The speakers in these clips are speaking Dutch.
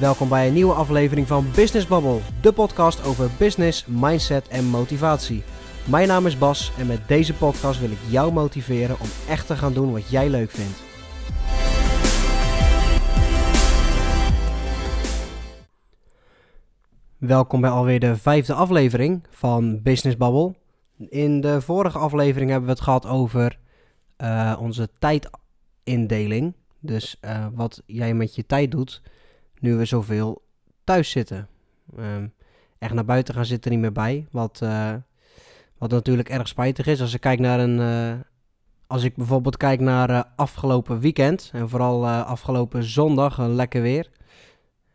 Welkom bij een nieuwe aflevering van Business Bubble, de podcast over business, mindset en motivatie. Mijn naam is Bas en met deze podcast wil ik jou motiveren om echt te gaan doen wat jij leuk vindt. Welkom bij alweer de vijfde aflevering van Business Bubble. In de vorige aflevering hebben we het gehad over uh, onze tijdindeling. Dus uh, wat jij met je tijd doet nu we zoveel thuis zitten. Uh, echt naar buiten gaan zitten niet meer bij. Wat, uh, wat natuurlijk erg spijtig is. Als ik kijk naar een. Uh, als ik bijvoorbeeld kijk naar afgelopen weekend. En vooral afgelopen zondag. Lekker weer.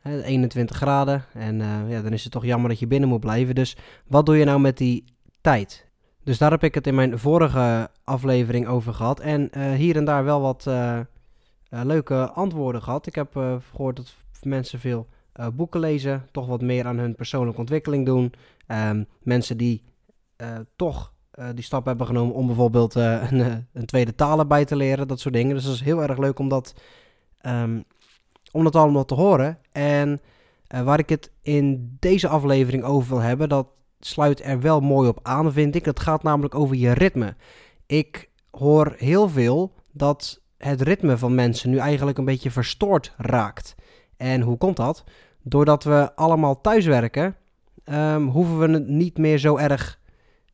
21 graden. En ja, dan is het toch jammer dat je binnen moet blijven. Dus wat doe je nou met die tijd? Dus daar heb ik het in mijn vorige aflevering over gehad. En hier en daar wel wat leuke antwoorden gehad. Ik heb gehoord dat mensen veel uh, boeken lezen, toch wat meer aan hun persoonlijke ontwikkeling doen. Um, mensen die uh, toch uh, die stap hebben genomen om bijvoorbeeld een, een, tweede taal bij te leren, dat soort dingen. Dus dat is heel erg leuk om dat, um, om dat allemaal te horen. En waar ik het in deze aflevering over wil hebben, dat sluit er wel mooi op aan, vind ik. Dat gaat namelijk over je ritme. Ik hoor heel veel dat het ritme van mensen nu eigenlijk een beetje verstoord raakt. En hoe komt dat? Doordat we allemaal thuiswerken, um, hoeven we het niet meer zo erg,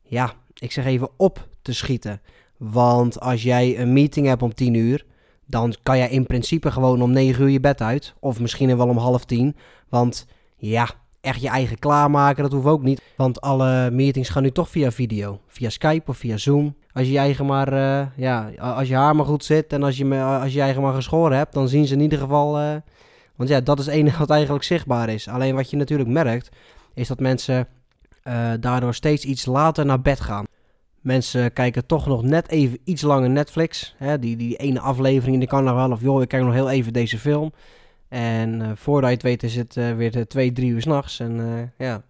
ja, ik zeg even op te schieten. Want als jij een meeting hebt om 10 uur, dan kan jij in principe gewoon om 9 uur je bed uit. Of misschien wel om half 10. Want ja, echt je eigen klaarmaken, dat hoeft ook niet. Want alle meetings gaan nu toch via video. Via Skype of via Zoom. Als je eigen maar, uh, ja, als je haar maar goed zit en als je, als je eigen maar geschoren hebt, dan zien ze in ieder geval uh, want ja, dat is het enige wat eigenlijk zichtbaar is. Alleen wat je natuurlijk merkt, is dat mensen uh, daardoor steeds iets later naar bed gaan. Mensen kijken toch nog net even iets langer Netflix. Hè, die, die ene aflevering, die kan nog wel. Of joh, ik kijk nog heel even deze film. En uh, voordat je het weet is het uh, weer twee, drie uur s'nachts. En ja,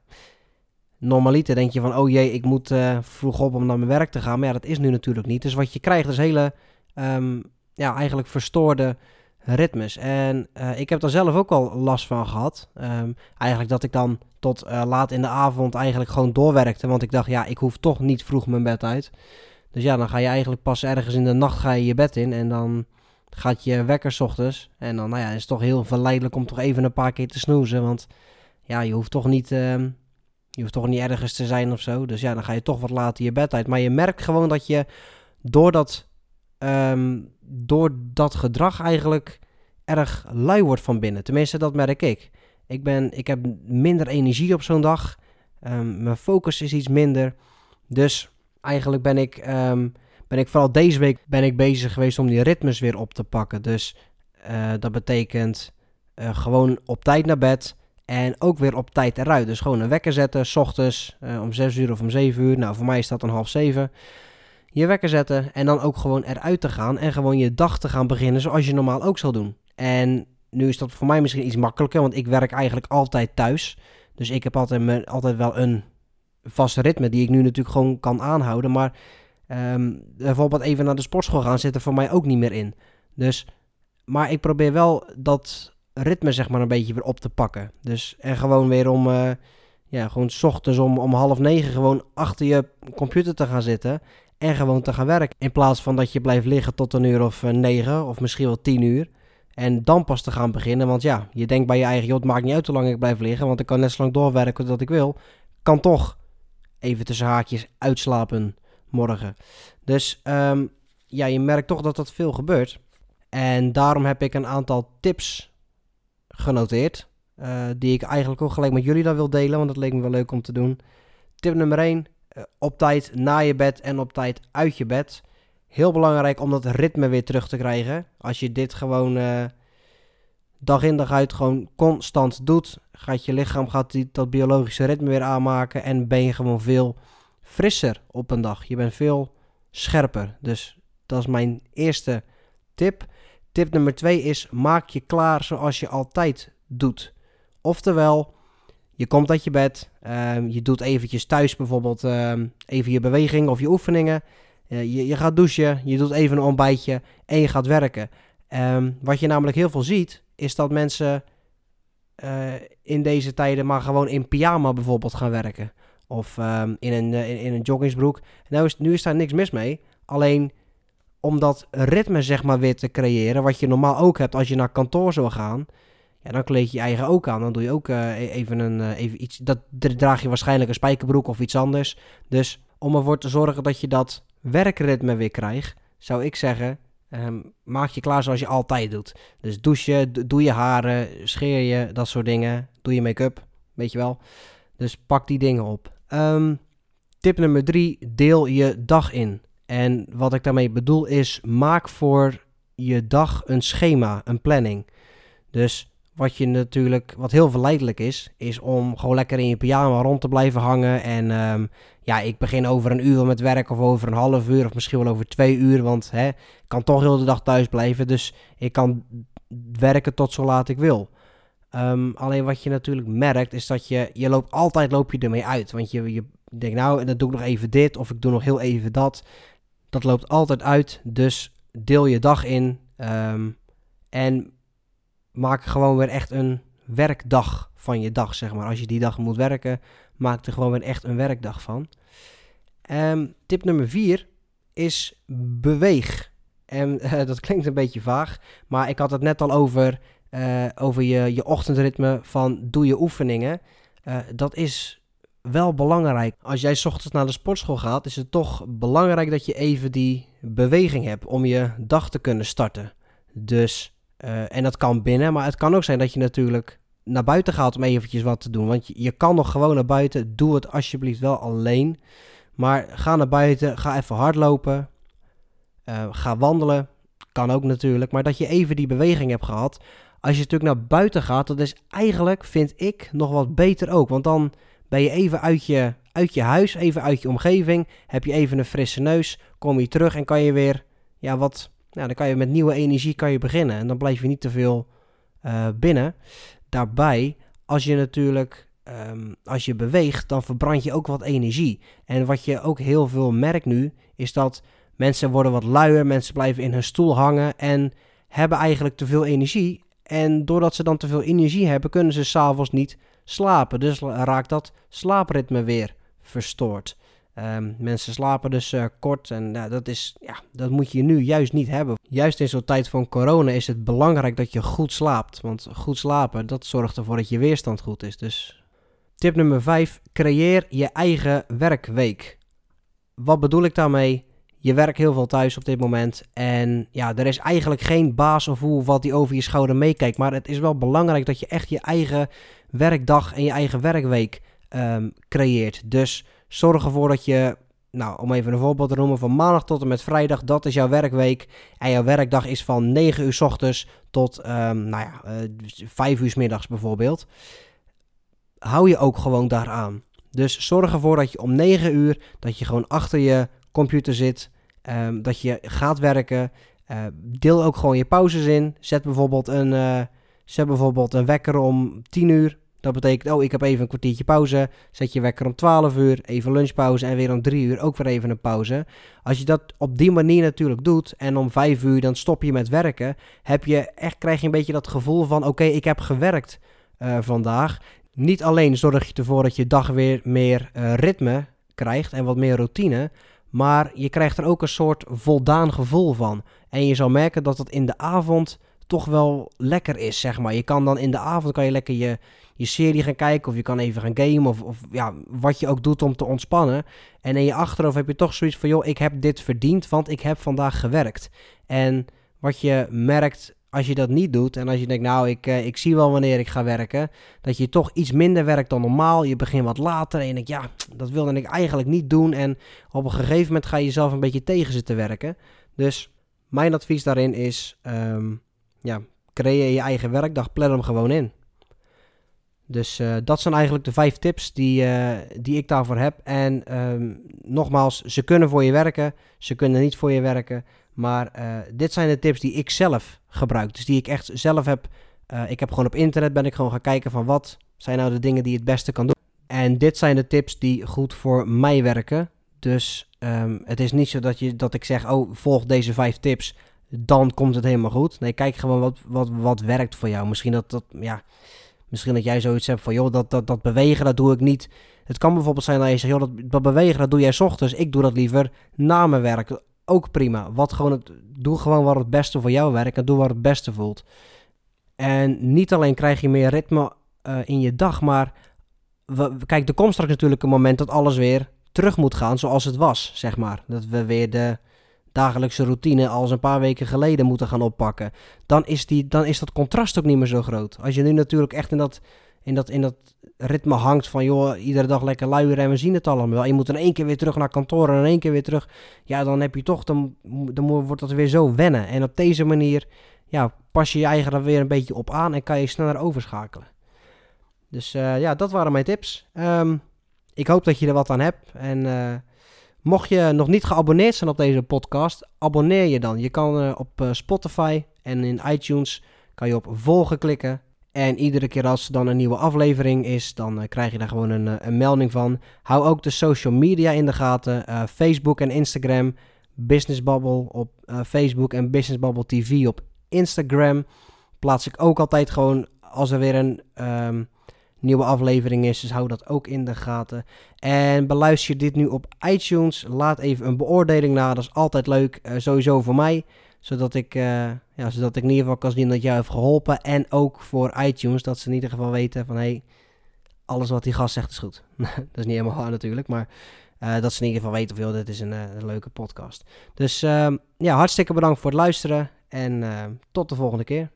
normaliter denk je van, oh jee, ik moet vroeg op om naar mijn werk te gaan. Maar ja, dat is nu natuurlijk niet. Dus wat je krijgt is hele, um, ja, eigenlijk verstoorde ritmes. En uh, ik heb daar zelf ook al last van gehad. Um, eigenlijk dat ik dan tot uh, laat in de avond eigenlijk gewoon doorwerkte. Want ik dacht, ja, ik hoef toch niet vroeg mijn bed uit. Dus ja, dan ga je eigenlijk pas ergens in de nacht ga je, je bed in. En dan gaat je wekker s ochtends. En dan nou ja, is het toch heel verleidelijk om toch even een paar keer te snoezen. Want ja, je hoeft toch niet... Um, je hoeft toch niet ergens te zijn of zo. Dus ja, dan ga je toch wat later je bed uit. Maar je merkt gewoon dat je door dat um, door dat gedrag eigenlijk erg lui wordt van binnen. Tenminste, dat merk ik. Ik, ben, ik heb minder energie op zo'n dag. Um, mijn focus is iets minder. Dus eigenlijk ben ik, um, ben ik vooral deze week ben ik bezig geweest om die ritmes weer op te pakken. Dus uh, dat betekent uh, gewoon op tijd naar bed. En ook weer op tijd eruit. Dus gewoon een wekker zetten, s ochtends uh, om 6 uur of om 7 uur. Nou, voor mij is dat een half 7 je wekker zetten en dan ook gewoon eruit te gaan en gewoon je dag te gaan beginnen zoals je normaal ook zal doen. En nu is dat voor mij misschien iets makkelijker, want ik werk eigenlijk altijd thuis. Dus ik heb altijd, altijd wel een vaste ritme die ik nu natuurlijk gewoon kan aanhouden. Maar um, bijvoorbeeld even naar de sportschool gaan zit er voor mij ook niet meer in. Dus, maar ik probeer wel dat ritme zeg maar een beetje weer op te pakken. Dus en gewoon weer om, uh, ja, gewoon s ochtends om, om half negen gewoon achter je computer te gaan zitten en gewoon te gaan werken. In plaats van dat je blijft liggen tot een uur of uh, negen of misschien wel tien uur. En dan pas te gaan beginnen. Want ja, je denkt bij je eigen, joh, het maakt niet uit hoe lang ik blijf liggen. Want ik kan net zo lang doorwerken dat ik wil. Kan toch even tussen haakjes uitslapen morgen. Dus um, ja, je merkt toch dat dat veel gebeurt. En daarom heb ik een aantal tips genoteerd. Uh, die ik eigenlijk ook gelijk met jullie dan wil delen. Want dat leek me wel leuk om te doen. Tip nummer 1. Eh, op tijd na je bed en op tijd uit je bed. Heel belangrijk om dat ritme weer terug te krijgen. Als je dit gewoon uh, dag in dag uit gewoon constant doet, gaat je lichaam gaat die, dat biologische ritme weer aanmaken en ben je gewoon veel frisser op een dag. Je bent veel scherper. Dus dat is mijn eerste tip. Tip nummer twee is maak je klaar zoals je altijd doet. Oftewel, je komt uit je bed, um, je doet eventjes thuis bijvoorbeeld um, even je beweging of je oefeningen. Uh, je, je, gaat douchen, je doet even een ontbijtje en je gaat werken. Um, wat je namelijk heel veel ziet, is dat mensen eh, in deze tijden maar gewoon in pyjama bijvoorbeeld gaan werken. Of ehm, in, een, in, in, een joggingsbroek. Nou is, nu is daar niks mis mee. Alleen om dat ritme zeg maar weer te creëren, wat je normaal ook hebt als je naar kantoor zou gaan, ja, dan kleed je je eigen ook aan. Dan doe je ook uh, even, een, uh, even iets, dat draag je waarschijnlijk een spijkerbroek of iets anders. Dus om ervoor te zorgen dat je dat werkritme weer krijgt, zou ik zeggen, um, maak je klaar zoals je altijd doet. Dus douchen, doe je haren, scheer je, dat soort dingen. Doe je make-up, weet je wel. Dus pak die dingen op. Um, tip nummer drie, deel je dag in. En wat ik daarmee bedoel is, maak voor je dag een schema, een planning. Dus wat je natuurlijk, wat heel verleidelijk is, is om gewoon lekker in je pyjama rond te blijven hangen. En um, ja, ik begin over een uur met werk of over een half uur of misschien wel over twee uur. Want hè, ik kan toch heel de dag thuis blijven. Dus ik kan werken tot zo laat ik wil. Um, alleen wat je natuurlijk merkt is dat je, je loopt altijd loop je ermee uit. Want je, je denkt nou, dan doe ik nog even dit of ik doe nog heel even dat. Dat loopt altijd uit. Dus deel je dag in. Um, en maak gewoon weer echt een werkdag van je dag, zeg maar. Als je die dag moet werken, maak er gewoon weer echt een werkdag van. Um, tip nummer vier is beweeg. En uh, dat klinkt een beetje vaag, maar ik had het net al over, uh, over je, je ochtendritme van doe je oefeningen. Uh, dat is wel belangrijk. Als jij ochtends naar de sportschool gaat, is het toch belangrijk dat je even die beweging hebt om je dag te kunnen starten. Dus, uh, en dat kan binnen, maar het kan ook zijn dat je natuurlijk naar buiten gaat om eventjes wat te doen. Want je, kan nog gewoon naar buiten. Doe het alsjeblieft wel alleen. Maar ga naar buiten, ga even hardlopen. Uh, ga wandelen. Kan ook natuurlijk. Maar dat je even die beweging hebt gehad. Als je natuurlijk naar buiten gaat, dat is eigenlijk, vind ik, nog wat beter ook. Want dan ben je even uit je, uit je huis, even uit je omgeving. Heb je even een frisse neus. Kom je terug en kan je weer, ja, wat. Nou, dan kan je met nieuwe energie kan je beginnen. En dan blijf je niet te veel uh, binnen. Daarbij, als je natuurlijk um, als je beweegt, dan verbrand je ook wat energie. En wat je ook heel veel merkt nu, is dat mensen worden wat luier, mensen blijven in hun stoel hangen en hebben eigenlijk te veel energie. En doordat ze dan te veel energie hebben, kunnen ze s'avonds niet slapen. Dus raakt dat slaapritme weer verstoord. Um, mensen slapen dus uh, kort en uh, dat, is, ja, dat moet je nu juist niet hebben. Juist in zo'n tijd van corona is het belangrijk dat je goed slaapt. Want goed slapen, dat zorgt ervoor dat je weerstand goed is. Dus tip nummer 5, creëer je eigen werkweek. Wat bedoel ik daarmee? Je werkt heel veel thuis op dit moment en ja, er is eigenlijk geen baas of hoe wat die over je schouder meekijkt. Maar het is wel belangrijk dat je echt je eigen werkdag en je eigen werkweek um, creëert. Dus zorg ervoor dat je, nou om even een voorbeeld te noemen, van maandag tot en met vrijdag, dat is jouw werkweek. En jouw werkdag is van 9 uur s ochtends tot, um, nou ja, uh, 5 uur s middags bijvoorbeeld. Hou je ook gewoon daaraan. Dus zorg ervoor dat je om 9 uur, dat je gewoon achter je computer zit, um, dat je gaat werken. Uh, deel ook gewoon je pauzes in. Zet bijvoorbeeld een, uh, zet bijvoorbeeld een wekker om 10 uur. Dat betekent, oh, ik heb even een kwartiertje pauze. Zet je wekker om 12 uur, even lunchpauze en weer om 3 uur ook weer even een pauze. Als je dat op die manier natuurlijk doet en om 5 uur dan stop je met werken, heb je echt, krijg je een beetje dat gevoel van, oké, ik heb gewerkt uh, vandaag. Niet alleen zorg je ervoor dat je dag weer meer uh, ritme krijgt en wat meer routine, maar je krijgt er ook een soort voldaan gevoel van. En je zal merken dat het in de avond toch wel lekker is, zeg maar. Je kan dan in de avond kan je lekker je, je serie gaan kijken of je kan even gaan gamen of, of ja, wat je ook doet om te ontspannen. En in je achterhoofd heb je toch zoiets van, joh, ik heb dit verdiend, want ik heb vandaag gewerkt. En wat je merkt als je dat niet doet en als je denkt, nou, ik, uh, ik zie wel wanneer ik ga werken, dat je toch iets minder werkt dan normaal. Je begint wat later en je denkt, ja, dat wilde ik eigenlijk niet doen. En op een gegeven moment ga je jezelf een beetje tegen zitten werken. Dus mijn advies daarin is, um, ja, creëer je eigen werkdag, plan hem gewoon in. Dus uh, dat zijn eigenlijk de vijf tips die, uh, die ik daarvoor heb. En um, nogmaals, ze kunnen voor je werken, ze kunnen niet voor je werken. Maar uh, dit zijn de tips die ik zelf gebruik. Dus die ik echt zelf heb. ik heb gewoon op internet ben ik gewoon gaan kijken van wat zijn nou de dingen die het beste kan doen. En dit zijn de tips die goed voor mij werken. Dus um, het is niet zo dat, je, dat ik zeg, oh volg deze vijf tips, dan komt het helemaal goed. Nee, kijk gewoon wat, wat, wat werkt voor jou. Misschien dat dat, ja Misschien dat jij zoiets hebt van, joh, dat, dat, dat bewegen, dat doe ik niet. Het kan bijvoorbeeld zijn dat je zegt, joh, dat, dat bewegen, dat doe jij s ochtends. Ik doe dat liever na mijn werk. Ook prima. Wat gewoon het, doe gewoon wat het beste voor jou werkt en doe wat het beste voelt. En niet alleen krijg je meer ritme uh, in je dag, maar kijk, er komt straks natuurlijk een moment dat alles weer terug moet gaan zoals het was, zeg maar. Dat we weer de dagelijkse routine als een paar weken geleden moeten gaan oppakken. Dan is, die, dan is dat contrast ook niet meer zo groot. Als je nu natuurlijk echt in dat, in dat, in dat ritme hangt van joh, iedere dag lekker luieren en we zien het allemaal. Je moet in één keer weer terug naar kantoor en in één keer weer terug. Ja, dan heb je toch, dan, dan wordt dat weer zo wennen. En op deze manier ja, pas je je eigen er weer een beetje op aan en kan je sneller overschakelen. Dus uh, ja, dat waren mijn tips. Um, ik hoop dat je er wat aan hebt. En uh, mocht je nog niet geabonneerd zijn op deze podcast, abonneer je dan. Je kan uh, op Spotify en in iTunes kan je op volgen klikken. En iedere keer als er dan een nieuwe aflevering is, dan krijg je daar gewoon een, een, melding van. Hou ook de social media in de gaten. Facebook en Instagram. Business Bubble op Facebook en Business Bubble TV op Instagram. Plaats ik ook altijd gewoon als er weer een um, nieuwe aflevering is. Dus hou dat ook in de gaten. En beluister je dit nu op iTunes. Laat even een beoordeling na. Dat is altijd leuk. Uh, sowieso voor mij. Zodat ik, uh, ja, zodat ik in ieder geval kan zien dat jij heeft geholpen. En ook voor iTunes. Dat ze in ieder geval weten van hey, alles wat die gast zegt is goed. dat is niet helemaal waar natuurlijk. Maar uh, dat ze in ieder geval weten of dit is een, een leuke podcast. Dus ehm, ja, hartstikke bedankt voor het luisteren. En tot de volgende keer.